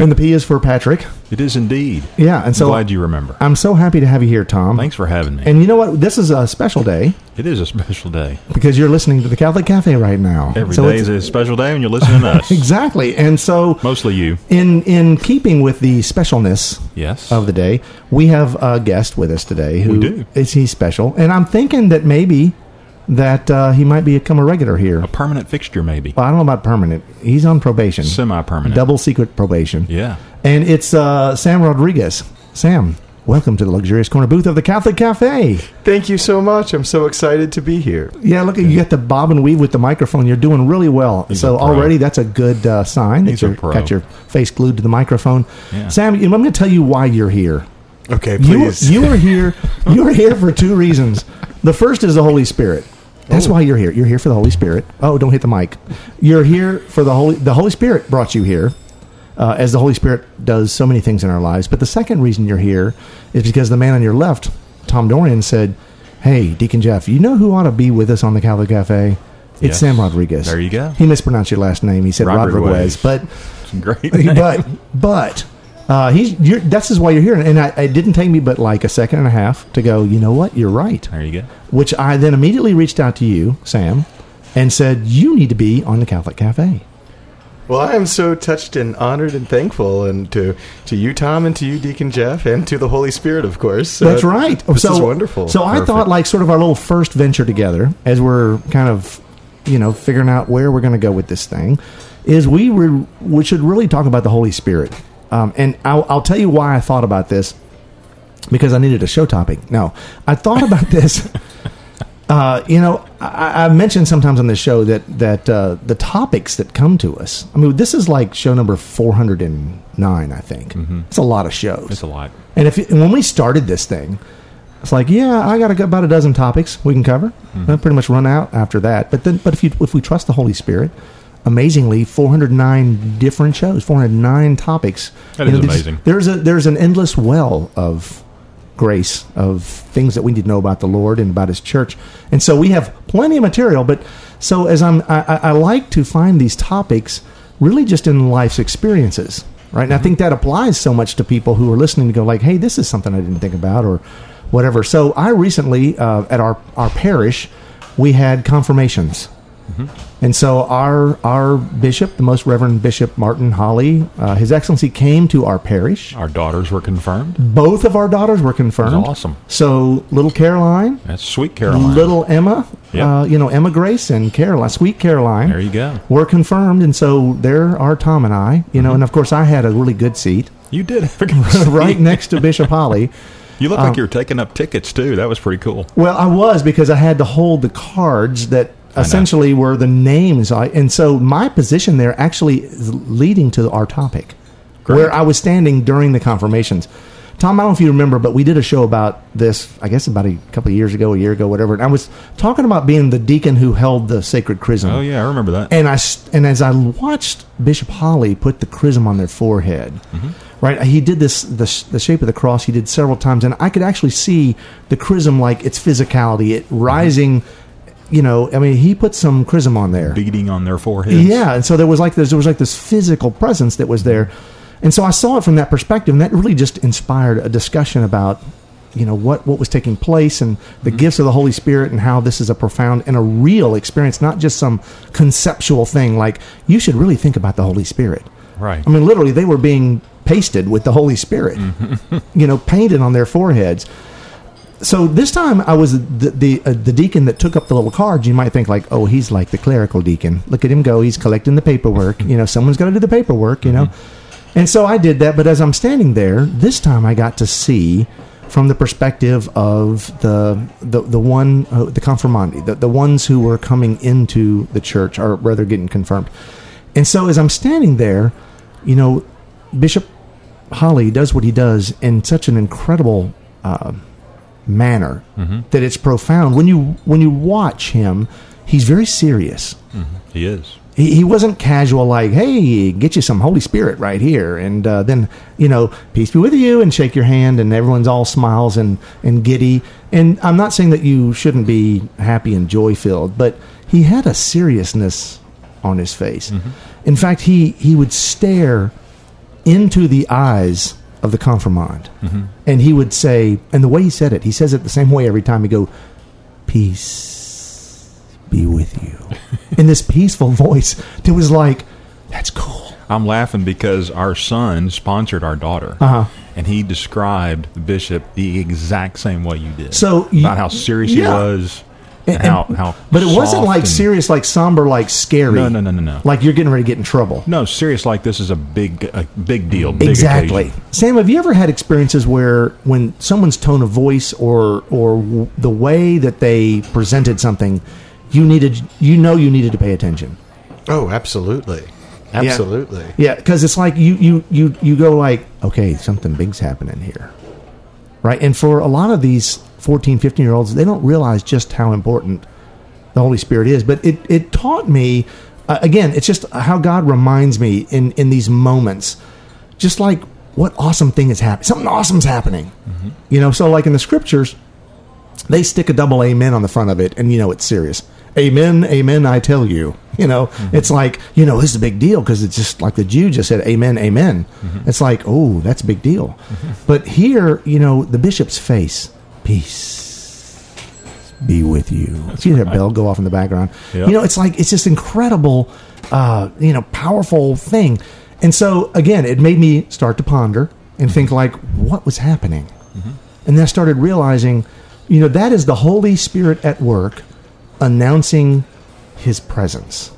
And the P is for Patrick. It is indeed. Yeah, and so I'm glad you remember. I'm so happy to have you here, Tom. Thanks for having me. And you know what? This is a special day it is a special day. because you're listening to the Catholic Cafe right now. Every day so is a special day when you're listening to us. exactly. And so, Mostly you. in in keeping with the specialness Yes. of the day, we have a guest with us today. Who We do. Is he special? And I'm thinking that maybe that uh, he might become a regular here. a permanent fixture, maybe. Well, I don't know about permanent. He's on probation. Semi-permanent. Double secret probation. Yeah. And it's uh, Sam Rodriguez. Sam, welcome to the luxurious corner booth of the Catholic Cafe. Thank you so much. I'm so excited to be here. Yeah, look, you got the bob and weave with the microphone. You're doing really well. He's so already that's a good uh, sign that you're pro. got your face glued to the microphone. Yeah. Sam, I'm going to tell you why you're here. Okay, You, please. you are here. You are here for two reasons. The first is the Holy Spirit. That's Oh. why you're here. You're here for the Holy Spirit. Oh, don't hit the mic. You're here for the Holy. The Holy Spirit brought you here, uh, as the Holy Spirit does so many things in our lives. But the second reason you're here is because the man on your left, Tom Dorian, said, "Hey, Deacon Jeff, you know who ought to be with us on the Catholic Cafe? It's Yes. Sam Rodriguez. There you go. He mispronounced your last name. He said Rodriguez, Rodriguez. but great. but but uh, he's you're, that's is why you're here, and I, it didn't take me but like a second and a half to go. You know what? You're right. there you go. Which I then immediately reached out to you, Sam, and said you need to be on the Catholic Cafe. well, I am so touched and honored and thankful, and to to you, Tom, and to you, Deacon Jeff, and to the Holy Spirit, of course. That's Uh, right. This so is wonderful. So I thought like sort of our little first venture together, as we're kind of you know figuring out where we're going to go with this thing, is we re- we should really talk about the Holy Spirit. Um, and I'll, I'll tell you why I thought about this because I needed a show topic. No, I thought about this. Uh, you know, I, I mentioned sometimes on this show that that uh, the topics that come to us. I mean, this is like show number four hundred and nine. I think it's a lot of shows. It's a lot. And if and when we started this thing, it's like, yeah, I got about a dozen topics we can cover. I'll pretty much run out after that. But then, but if you if we trust the Holy Spirit, amazingly, 409 different shows, 409 topics. That You is there's- amazing. There's a there's an endless well of grace of things that we need to know about the Lord and about His church, and so we have plenty of material. But so as I'm, I, I I like to find these topics really just in life's experiences, right? And I think that applies so much to people who are listening to go like, "Hey, this is something I didn't think about," or whatever. So I recently uh, at our our parish we had confirmations. And so our our bishop, the Most Reverend Bishop Martin Holley, uh, His Excellency came to our parish. Our daughters were confirmed. Both of our daughters were confirmed. That's awesome. So little Caroline, That's sweet Caroline. little Emma, Yep. uh, you know Emma Grace and Caroline, sweet Caroline. There you go. Were confirmed, and so there are Tom and I. You know, and of course I had a really good seat You did. have a good seat. right next to Bishop Holley. You look Um, like you were taking up tickets too. That was pretty cool. Well, I was because I had to hold the cards that. Essentially were the names. I, and so my position there actually is leading to our topic, Great. where I was standing during the confirmations. Tom, I don't know if you remember, but we did a show about this, I guess about a couple of years ago, a year ago, whatever. And I was talking about being the deacon who held the sacred chrism. Oh yeah, I remember that. And I, and as I watched Bishop Holley put the chrism on their forehead, Mm-hmm. right? He did this the the shape of the cross. He did several times, and I could actually see the chrism like its physicality, it rising. You know, I mean, he put some chrism on there. Beating on their foreheads. Yeah, and so there was like this, there was like this physical presence that was there, and so I saw it from that perspective, and that really just inspired a discussion about, you know, what what was taking place and the mm-hmm. gifts of the Holy Spirit and how this is a profound and a real experience, not just some conceptual thing. Like you should really think about the Holy Spirit. Right. I mean, literally, they were being pasted with the Holy Spirit, mm-hmm. you know, painted on their foreheads. So this time I was the the, uh, the deacon that took up the little cards. You might think like, oh, he's like the clerical deacon. Look at him go. He's collecting the paperwork. You know, someone's got to do the paperwork. You know, and so I did that. But as I'm standing there, this time I got to see from the perspective of the the the one uh, the confirmandi, the the ones who were coming into the church, or rather getting confirmed. And so as I'm standing there, you know, Bishop Holley does what he does in such an incredible uh, manner mm-hmm. that it's profound. When you when you watch him, he's very serious. Mm-hmm. He is. He, he wasn't casual like, "Hey, get you some Holy Spirit right here," and uh, then you know, peace be with you, and shake your hand, and everyone's all smiles and and giddy. And I'm not saying that you shouldn't be happy and joy filled, but he had a seriousness on his face. Mm-hmm. In fact, he he would stare into the eyes of the confirmand, and he would say, and the way he said it, he says it the same way every time. He go, "Peace be with you," in this peaceful voice that was like, "That's cool." I'm laughing because our son sponsored our daughter, Uh-huh. and he described the bishop the exact same way you did. So you- about how serious yeah. he was, and, And- how how. But it wasn't like and- serious, like somber, like scary. No, no, no, no, no. Like you're getting ready to get in trouble. No, serious. Like this is a big, a big deal. Big exactly. occasion. Sam, have you ever had experiences where when someone's tone of voice or or w- the way that they presented something, you needed you know you needed to pay attention. Oh, absolutely. Absolutely. Yeah, because it's like you you you you go like, okay, something big's happening here, right? And for a lot of these 14, 15 year olds, they don't realize just how important the Holy Spirit is. But it it taught me uh, again. It's just how God reminds me in in these moments, just like what awesome thing is happening. Something awesome's happening. Mm-hmm. You know, so like in the scriptures, they stick a double amen on the front of it, and you know it's serious. Amen, amen. I tell you, you know, mm-hmm. it's like you know this is a big deal because it's just like the Jew just said, amen, amen. Mm-hmm. It's like, oh, that's a big deal. But here, you know, the bishop's face, peace be with you. See that bell go off in the background. Yep. You know, it's like it's just incredible, uh, you know, powerful thing. And so again, it made me start to ponder and think like, what was happening? And then I started realizing, you know, that is the Holy Spirit at work announcing his presence.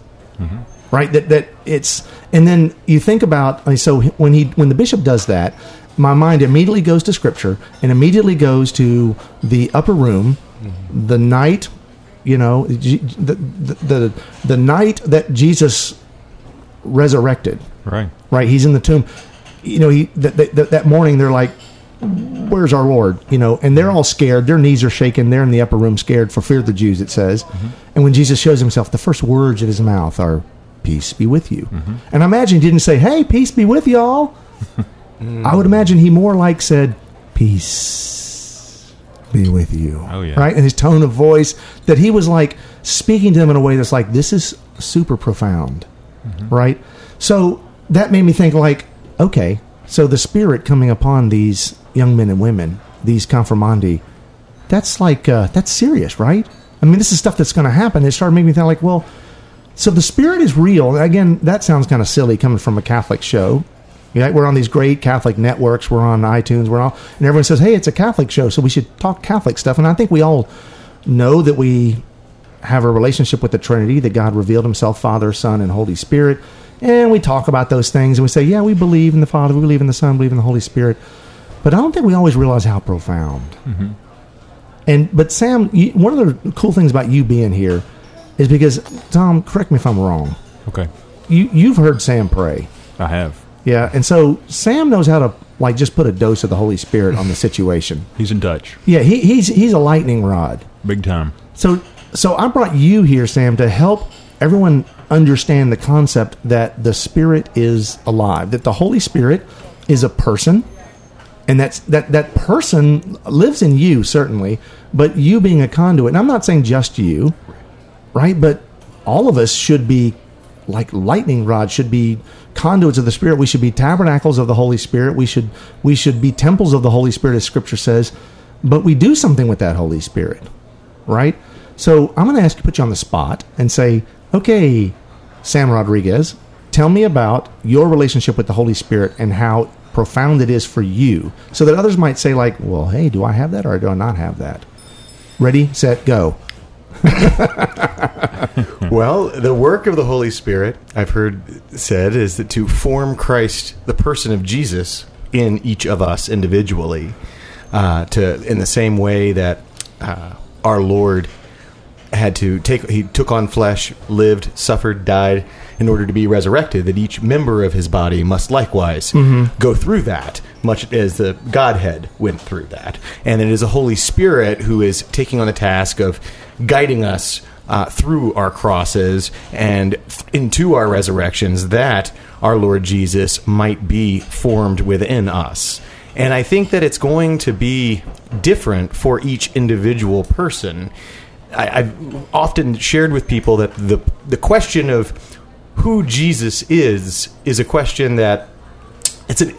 Right? That that it's and then you think about so when he when the bishop does that, my mind immediately goes to scripture and immediately goes to the upper room, mm-hmm. the night, you know, the, the the the night that Jesus resurrected Right. right? He's in the tomb. You know, he that, that, that morning they're like, "Where's our Lord?" You know, and they're all scared. Their knees are shaking. They're in the upper room, scared for fear of the Jews. It says, mm-hmm. and when Jesus shows himself, the first words at his mouth are, "Peace be with you." Mm-hmm. And I imagine he didn't say, "Hey, peace be with y'all." I would imagine he more like said, "Peace be with you." Oh, yeah. right. And his tone of voice that he was like speaking to them in a way that's like, "This is super profound." right? So that made me think like, okay, so the spirit coming upon these young men and women, these confirmandi, that's like uh, that's serious, right? I mean, this is stuff that's going to happen. It started making me think like, well, so the spirit is real. Again, that sounds kind of silly coming from a Catholic show. We're on these great Catholic networks. We're on iTunes. We're all, and everyone says, "Hey, it's a Catholic show, so we should talk Catholic stuff." And I think we all know that we have a relationship with the Trinity, that God revealed Himself, Father, Son, and Holy Spirit. And we talk about those things and we say, yeah, we believe in the Father, we believe in the Son, we believe in the Holy Spirit. But I don't think we always realize how profound. Mm-hmm. And but Sam, you, one of the cool things about you being here is because Tom, correct me if I'm wrong. Okay. You you've heard Sam pray, I have. Yeah, and so Sam knows how to like just put a dose of the Holy Spirit on the situation. He's in touch. Yeah, he, he's he's a lightning rod. Big time. So, so I brought you here, Sam, to help everyone understand the concept that the Spirit is alive, that the Holy Spirit is a person, and that's that that person lives in you certainly, but you being a conduit. And I'm not saying just you, right? But all of us should be like lightning rod should be conduits of the spirit. We should be tabernacles of the holy spirit. We should we should be temples of the holy spirit as scripture says. But we do something with that holy spirit right? So i'm going to ask you put you on the spot and say okay sam rodriguez tell me about your relationship with the holy spirit and how profound it is for you. So that others might say like well hey do i have that or do i not have that? Ready set go Well, the work of the Holy Spirit, I've heard said, is that to form Christ, the person of Jesus, in each of us individually, uh, to in the same way that uh, our Lord had to take he took on flesh, lived, suffered, died in order to be resurrected, that each member of his body must likewise go through that, much as the Godhead went through that. And it is a Holy Spirit who is taking on the task of guiding us uh, through our crosses and th- into our resurrections that our Lord Jesus might be formed within us. And I think that it's going to be different for each individual person. I, I've often shared with people that the the question of who Jesus is is a question that it's an,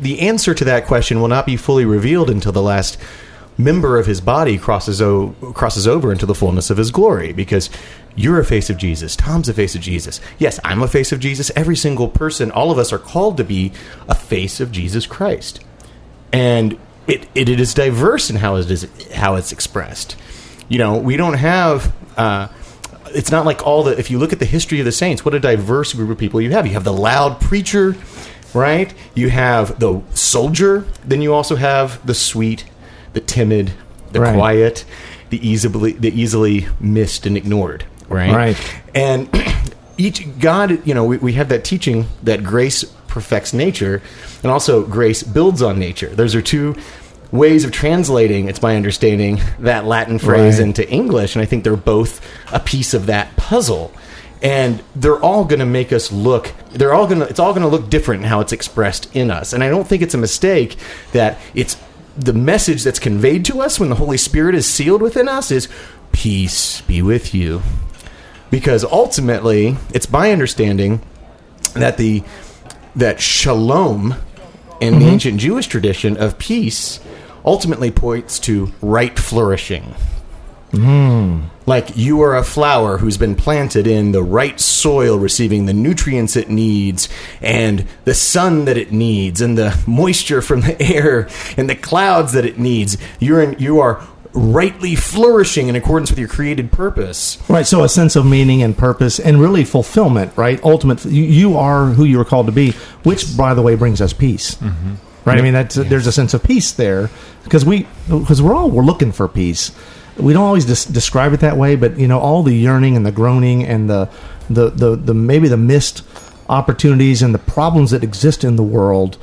the answer to that question will not be fully revealed until the last member of his body crosses o- crosses over into the fullness of his glory because you're a face of Jesus Tom's a face of Jesus. Yes I'm a face of Jesus. Every single person all of us are called to be a face of Jesus Christ. And it, it, it is diverse in how it is how it's expressed. You know, we don't have. Uh, it's not like all the. If you look at the history of the saints, what a diverse group of people you have. You have the loud preacher, right? You have the soldier. Then you also have the sweet, the timid, the Right. quiet, the easily the easily missed and ignored, right? Right. And each God, you know, we, we have that teaching that grace perfects nature, and also grace builds on nature. Those are two ways of translating. It's my understanding that Latin phrase Right. into English, and I think they're both a piece of that puzzle. And they're all going to make us look. They're all going to. It's all going to look different in how it's expressed in us. And I don't think it's a mistake that it's the message that's conveyed to us when the Holy Spirit is sealed within us is peace be with you because ultimately it's my understanding that the that shalom in the ancient Jewish tradition of peace ultimately points to right flourishing. Hmm. Like you are a flower who's been planted in the right soil, receiving the nutrients it needs, and the sun that it needs, and the moisture from the air, and the clouds that it needs. You're in, you are rightly flourishing in accordance with your created purpose. Right, so a sense of meaning and purpose and really fulfillment, right? Ultimate, you, you are who you are called to be, which, by the way, brings us peace. Mm-hmm. Right? I mean, that's, there's a sense of peace there because we, because we're all we're looking for peace. We don't always des- describe it that way, but you know, all the yearning and the groaning and the, the, the, the maybe the missed opportunities and the problems that exist in the world,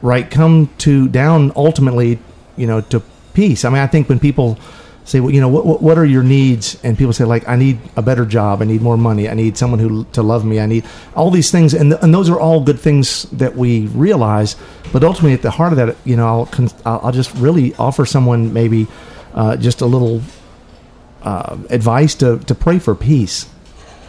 right, come to down ultimately, you know, to peace. I mean, I think when people say, well, you know, what, what what are your needs? And people say, like, I need a better job. I need more money. I need someone who to love me. I need all these things, and and those are all good things that we realize. But ultimately, at the heart of that, you know, I'll con- I'll I'll just really offer someone maybe uh, just a little uh, advice to to pray for peace,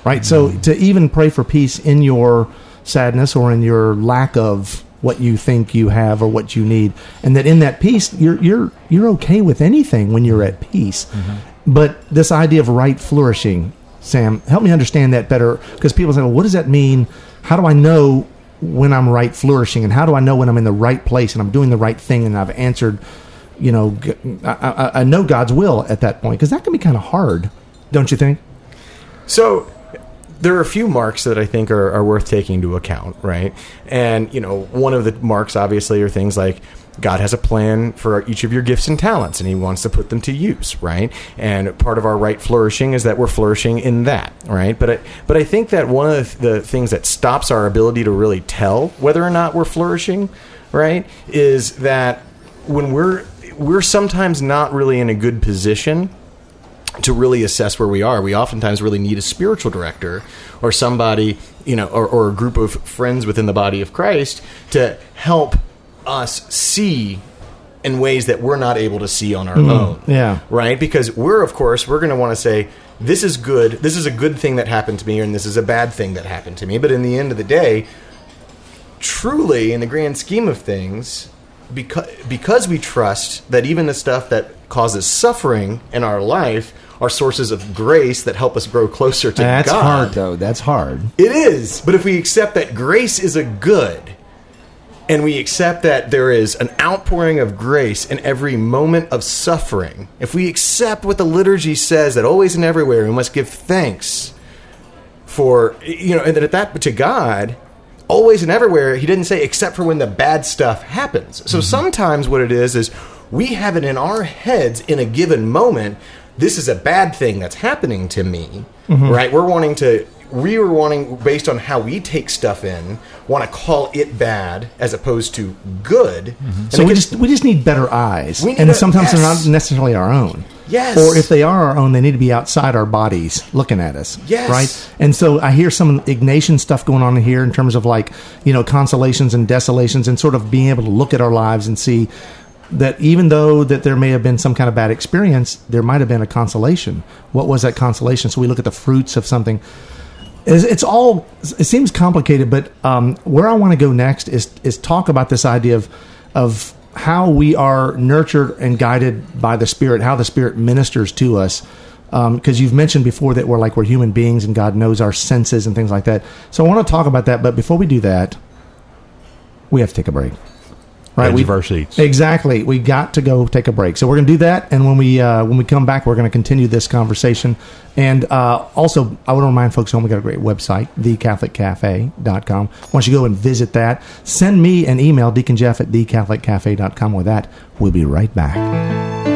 right? So to even pray for peace in your sadness or in your lack of what you think you have or what you need, and that in that peace you're you're you're okay with anything when you're at peace. Mm-hmm. But this idea of right flourishing, Sam, help me understand that better because people say, well, what does that mean? How do I know when I'm right flourishing, and how do I know when I'm in the right place and I'm doing the right thing and I've answered? You know, I know God's will at that point because that can be kind of hard, don't you think? So there are a few marks that I think are, are worth taking into account, right? And you know, one of the marks obviously are things like God has a plan for each of your gifts and talents, and He wants to put them to use, right? And part of our right flourishing is that we're flourishing in that, right? But I, but I think that one of the, the things that stops our ability to really tell whether or not we're flourishing, right, is that when we're we're sometimes not really in a good position to really assess where we are. We oftentimes really need a spiritual director or somebody, you know, or, or a group of friends within the body of Christ to help us see in ways that we're not able to see on our mm-hmm. own. yeah. Right? Because we're, of course, we're going to want to say, this is good. This is a good thing that happened to me, and this is a bad thing that happened to me. But in the end of the day, truly, in the grand scheme of things, because because we trust that even the stuff that causes suffering in our life are sources of grace that help us grow closer to God. That's God. hard, though. That's hard. It is, but if we accept that grace is a good, and we accept that there is an outpouring of grace in every moment of suffering, if we accept what the liturgy says that always and everywhere we must give thanks for, you know, and that that to God, always and everywhere, he didn't say except for when the bad stuff happens. So mm-hmm. sometimes what it is is we have it in our heads in a given moment this is a bad thing that's happening to me, Mm-hmm. right? We're wanting to, we were wanting, based on how we take stuff in, want to call it bad as opposed to good. Mm-hmm. So we just we just need better eyes, need and a- sometimes they're not necessarily our own. Yes. Or if they are our own, they need to be outside our bodies, looking at us. Yes. Right. And so I hear some Ignatian stuff going on in here in terms of like you know consolations and desolations, and sort of being able to look at our lives and see that even though that there may have been some kind of bad experience, there might have been a consolation. What was that consolation? So we look at the fruits of something. It's, it's all. It seems complicated, but um, where I want to go next is is talk about this idea of of how we are nurtured and guided by the Spirit, how the Spirit ministers to us. Because you've mentioned before that we're like we're human beings and God knows our senses and things like that. So I want to talk about that, but before we do that, we have to take a break. Right, Edge we of our seats. Exactly. We got to go take a break. So we're going to do that, and when we uh, when we come back, we're going to continue this conversation. And uh, also, I want to remind folks home we got a great website, thecatholiccafe.com. Once you go and visit that, send me an email, deaconjeff at thecatholiccafe.com. With that, we'll be right back.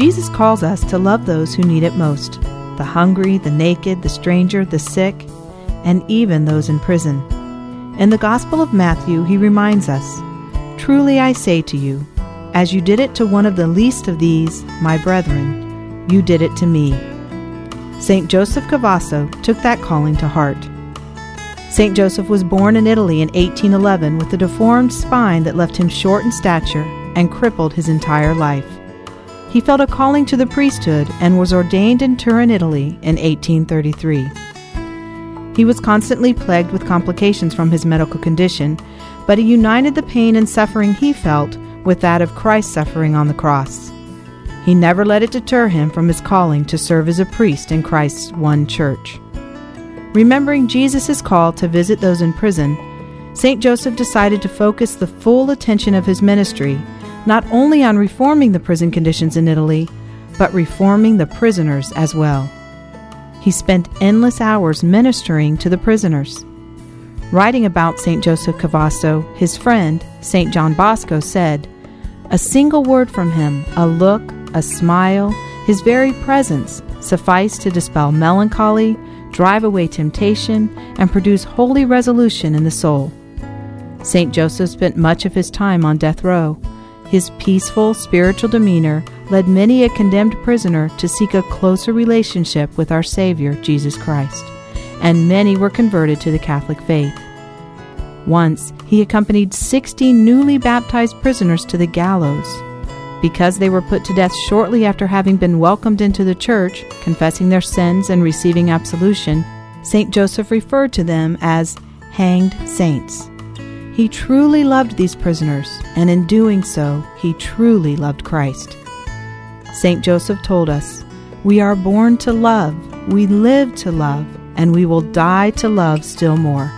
Jesus calls us to love those who need it most the hungry, the naked, the stranger, the sick, and even those in prison. In the Gospel of Matthew, he reminds us Truly I say to you, as you did it to one of the least of these, my brethren, you did it to me. St. Joseph Cafasso took that calling to heart. St. Joseph was born in Italy in 1811 with a deformed spine that left him short in stature and crippled his entire life. He felt a calling to the priesthood and was ordained in Turin, Italy in 1833. He was constantly plagued with complications from his medical condition, but he united the pain and suffering he felt with that of Christ's suffering on the cross. He never let it deter him from his calling to serve as a priest in Christ's one church. Remembering Jesus' call to visit those in prison, St. Joseph decided to focus the full attention of his ministry not only on reforming the prison conditions in Italy, but reforming the prisoners as well. He spent endless hours ministering to the prisoners. Writing about St. Joseph Cafasso, his friend, St. John Bosco, said, A single word from him, a look, a smile, his very presence sufficed to dispel melancholy, drive away temptation, and produce holy resolution in the soul. St. Joseph spent much of his time on death row. His peaceful, spiritual demeanor led many a condemned prisoner to seek a closer relationship with our Savior, Jesus Christ, and many were converted to the Catholic faith. Once, he accompanied 60 newly baptized prisoners to the gallows. Because they were put to death shortly after having been welcomed into the church, confessing their sins and receiving absolution, St. Joseph referred to them as hanged saints. He truly loved these prisoners, and in doing so, he truly loved Christ. St. Joseph told us, We are born to love, we live to love, and we will die to love still more.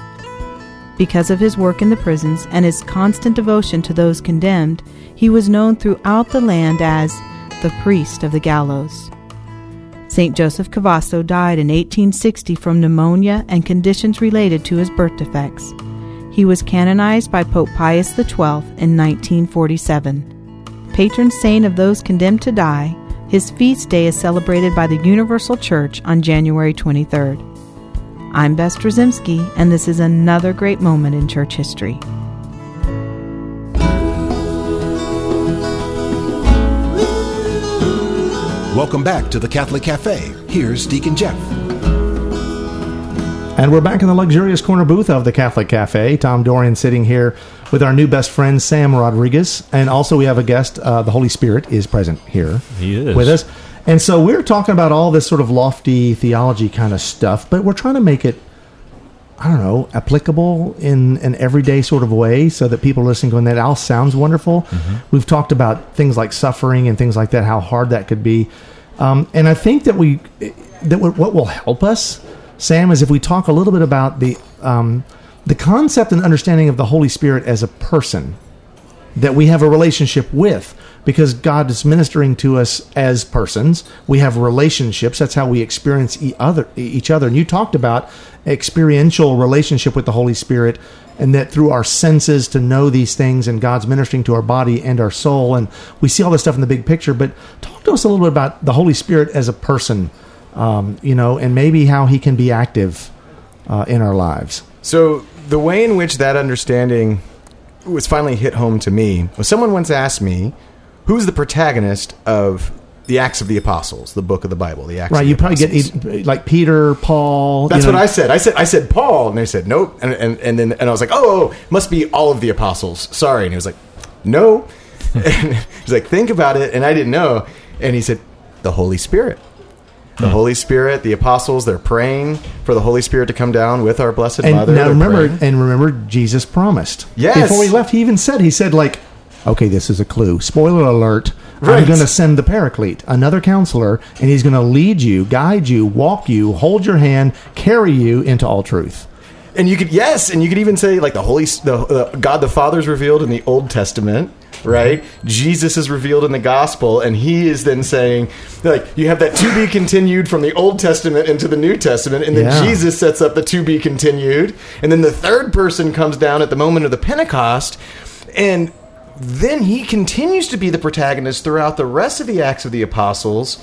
Because of his work in the prisons and his constant devotion to those condemned, he was known throughout the land as the priest of the gallows. St. Joseph Cafasso died in 1860 from pneumonia and conditions related to his birth defects. He was canonized by Pope Pius XII in 1947. Patron saint of those condemned to die, his feast day is celebrated by the Universal Church on January 23rd. I'm Bess Drzymala, and this is another great moment in church history. Welcome back to the Catholic Cafe. Here's Deacon Jeff. And we're back in the luxurious corner booth of the Catholic Cafe. Tom Dorian sitting here with our new best friend, Sam Rodriguez. And also, we have a guest, uh, the Holy Spirit is present here He is. with us. And so, we're talking about all this sort of lofty theology kind of stuff, but we're trying to make it, I don't know, applicable in an everyday sort of way so that people listening going, that all sounds wonderful. We've talked about things like suffering and things like that, how hard that could be. Um, and I think that we, that what will help us Sam, is if we talk a little bit about the um, the concept and understanding of the Holy Spirit as a person that we have a relationship with because God is ministering to us as persons. We have relationships. That's how we experience e- other, each other. And you talked about experiential relationship with the Holy Spirit and that through our senses to know these things and God's ministering to our body and our soul. And we see all this stuff in the big picture. But talk to us a little bit about the Holy Spirit as a person, um, you know, and maybe how he can be active uh, in our lives. So the way in which that understanding was finally hit home to me was someone once asked me, "Who's the protagonist of the Acts of the Apostles, the book of the Bible?" The Acts. Right, of the you probably Apostles. get like Peter, Paul. That's you know, what I said. I said I said Paul, and they said nope, and and, and then and I was like, oh, oh, must be all of the apostles. Sorry, and he was like, no, and he's like, think about it, and I didn't know, and he said, the Holy Spirit. The Holy Spirit, the apostles, they're praying for the Holy Spirit to come down with our Blessed And Mother. now They're remember, praying. and remember, Jesus promised. Yes. Before he left, he even said, he said, like, okay, this is a clue. Spoiler alert. I'm going to send the Paraclete, another counselor, and he's going to lead you, guide you, walk you, hold your hand, carry you into all truth. And you could yes, and you could even say like the Holy the uh, God the Father is revealed in the Old Testament, right? Jesus is revealed in the Gospel, and He is then saying like you have that to be continued from the Old Testament into the New Testament, and then Yeah. Jesus sets up the to be continued, and then the third person comes down at the moment of the Pentecost, and then he continues to be the protagonist throughout the rest of the Acts of the Apostles.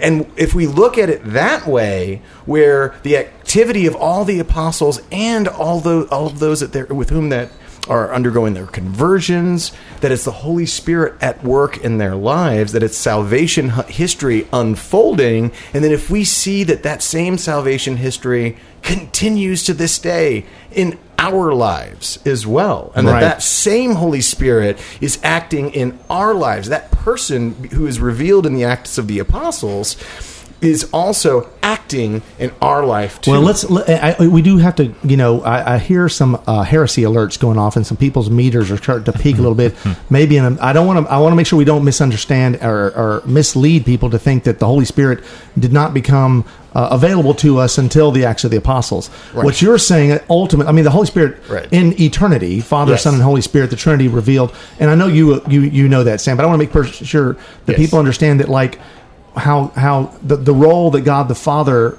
And if we look at it that way, where the activity of all the apostles and all those, all of those that with whom that are undergoing their conversions, that it's the Holy Spirit at work in their lives, that it's salvation history unfolding, and then if we see that that same salvation history continues to this day in our lives as well, and that that same Holy Spirit is acting in our lives. That person who is revealed in the Acts of the Apostles is also acting in our life too. Well, let's. let- I, I- we do have to. You know, I, I hear some uh, heresy alerts going off, and some people's meters are starting to peak a little bit. Maybe, in a, I don't want to. I want to make sure we don't misunderstand or, or mislead people to think that the Holy Spirit did not become uh, available to us until the Acts of the Apostles. What you're saying, uh, ultimate. I mean, the Holy Spirit Right. in eternity, Father, Yes. Son, and Holy Spirit, the Trinity revealed. And I know you you you know that, Sam. But I want to make sure that Yes. people understand that, like how how the the role that God the Father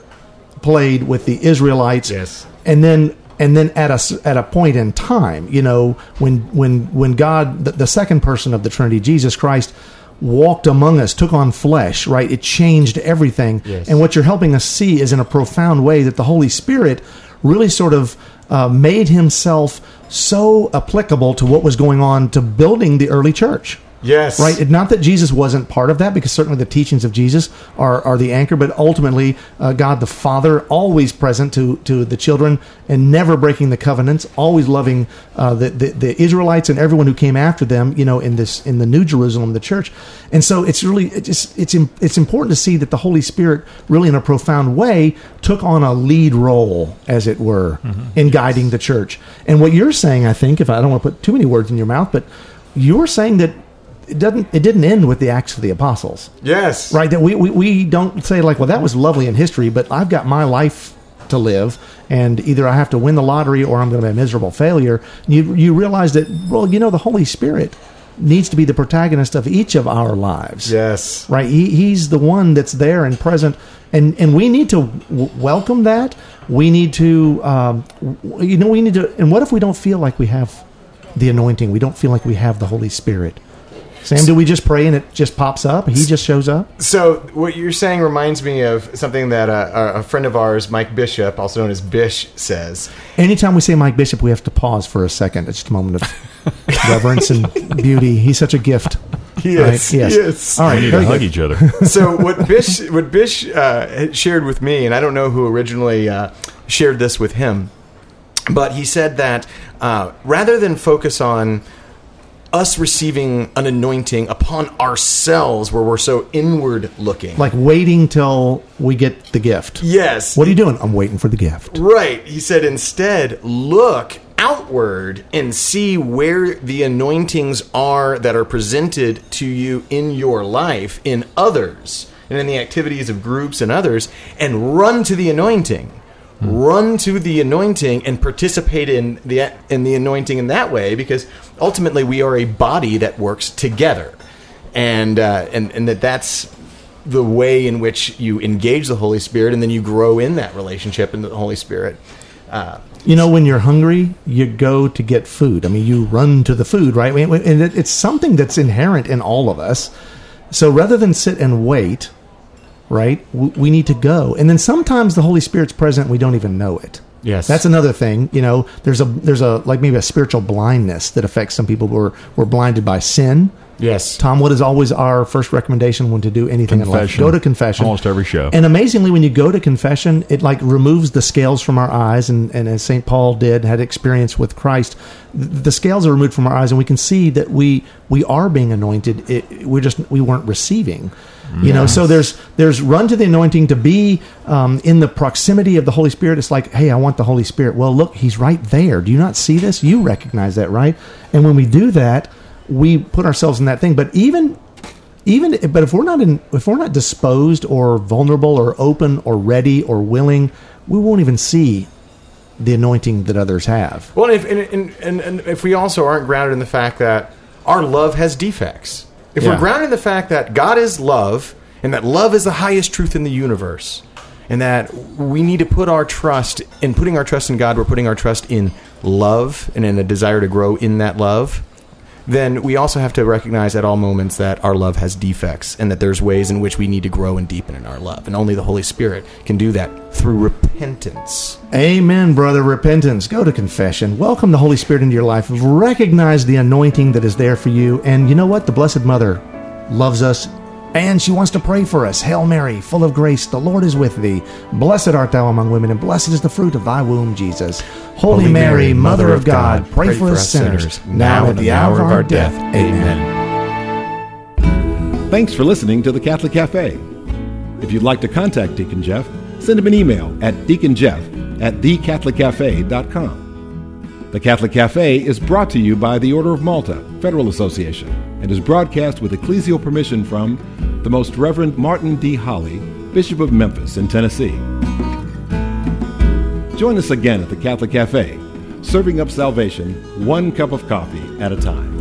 played with the Israelites. Yes. And then and then at a at a point in time, you know, when when when God the, the second person of the Trinity, Jesus Christ walked among us, took on flesh, right? It changed everything. Yes. And what you're helping us see is in a profound way that the Holy Spirit really sort of uh, made himself so applicable to what was going on to building the early church. Yes, Right. Not that Jesus wasn't part of that, because certainly the teachings of Jesus are, are the anchor, but ultimately, uh, God the Father, always present to, to the children and never breaking the covenants, always loving uh, the, the, the Israelites and everyone who came after them, you know, in this in the New Jerusalem, the church. And so it's really it's it's it's important to see that the Holy Spirit really in a profound way took on a lead role, as it were, in guiding the church. And what you're saying, I think, if I don't want to put too many words in your mouth, but you're saying that it doesn't it didn't end with the acts of the apostles. Yes, right that we, we we don't say like well that was lovely in history but i've got my life to live and either i have to win the lottery or i'm going to be a miserable failure. You you realize that well you know the holy spirit needs to be the protagonist of each of our lives. Yes, right he, he's the one that's there and present and and we need to w- welcome that. We need to um, w- you know we need to and what if we don't feel like we have the anointing? We don't feel like we have the holy spirit sam do we just pray and it just pops up he just shows up So what you're saying reminds me of something that uh, a friend of ours, Mike Bishop, also known as Bish, says. anytime we say mike bishop we have to pause for a second it's just a moment of reverence and beauty he's such a gift Yes, right? yes yes. all We need to hug each other. so what Bish what Bish uh, shared with me, and I don't know who originally uh, shared this with him, but he said that uh, rather than focus on us receiving an anointing upon ourselves, where we're so inward looking, like waiting till we get the gift. Yes, what are you doing? I'm waiting for the gift. Right. He said instead, look outward and see where the anointings are that are presented to you in your life, in others, and in the activities of groups and others, and run to the anointing. Run to the anointing and participate in the in the anointing in that way because ultimately we are a body that works together and uh, and and that that's the way in which you engage the Holy Spirit and then you grow in that relationship in the Holy Spirit uh, You know, when you're hungry, you go to get food. I mean, you run to the food, right? And it's something that's inherent in all of us. So rather than sit and wait, right, we need to go. And then sometimes the Holy Spirit's present, we don't even know it. Yes. that's another thing. You know, there's a there's a like maybe a spiritual blindness that affects some people. who are we're blinded by sin. yes Tom, what is always our first recommendation when to do anything in life? Go to confession. Almost every show. And amazingly, when you go to confession, it like removes the scales from our eyes, and, and as Saint Paul did, had experience with Christ, the scales are removed from our eyes, and we can see that we we are being anointed. It, we're just we weren't receiving. You know, so there's there's run to the anointing to be um, in the proximity of the Holy Spirit. It's like, hey, I want the Holy Spirit. Well, look, He's right there. Do you not see this? You recognize that, right? And when we do that, we put ourselves in that thing. But even even but if we're not in if we're not disposed or vulnerable or open or ready or willing we won't even see the anointing that others have Well, if, and, and, and, and if we also aren't grounded in the fact that our love has defects, if Yeah. we're grounded in the fact that God is love and that love is the highest truth in the universe, and that we need to put our trust in putting our trust in God, we're putting our trust in love and in a desire to grow in that love. Then we also have to recognize at all moments that our love has defects and that there's ways in which we need to grow and deepen in our love. And only the Holy Spirit can do that through repentance. amen brother. Repentance. Go to confession. Welcome the holy spirit into your life. Recognize the anointing that is there for you. And you know what? The blessed mother loves us and she wants to pray for us hail mary full of grace the lord is with thee blessed art thou among women and blessed is the fruit of thy womb jesus holy, mary, mother of god pray, for us sinners now and at the hour of our death amen. Thanks for listening to the Catholic Cafe. If you'd like to contact Deacon Jeff, send him an email at deaconjeff at thecatholiccafe.com. The Catholic Cafe is brought to you by the Order of Malta Federal Association and is broadcast with ecclesial permission from the Most Reverend Martin D. Holley, Bishop of Memphis in Tennessee. Join us again at the Catholic Cafe, serving up salvation one cup of coffee at a time.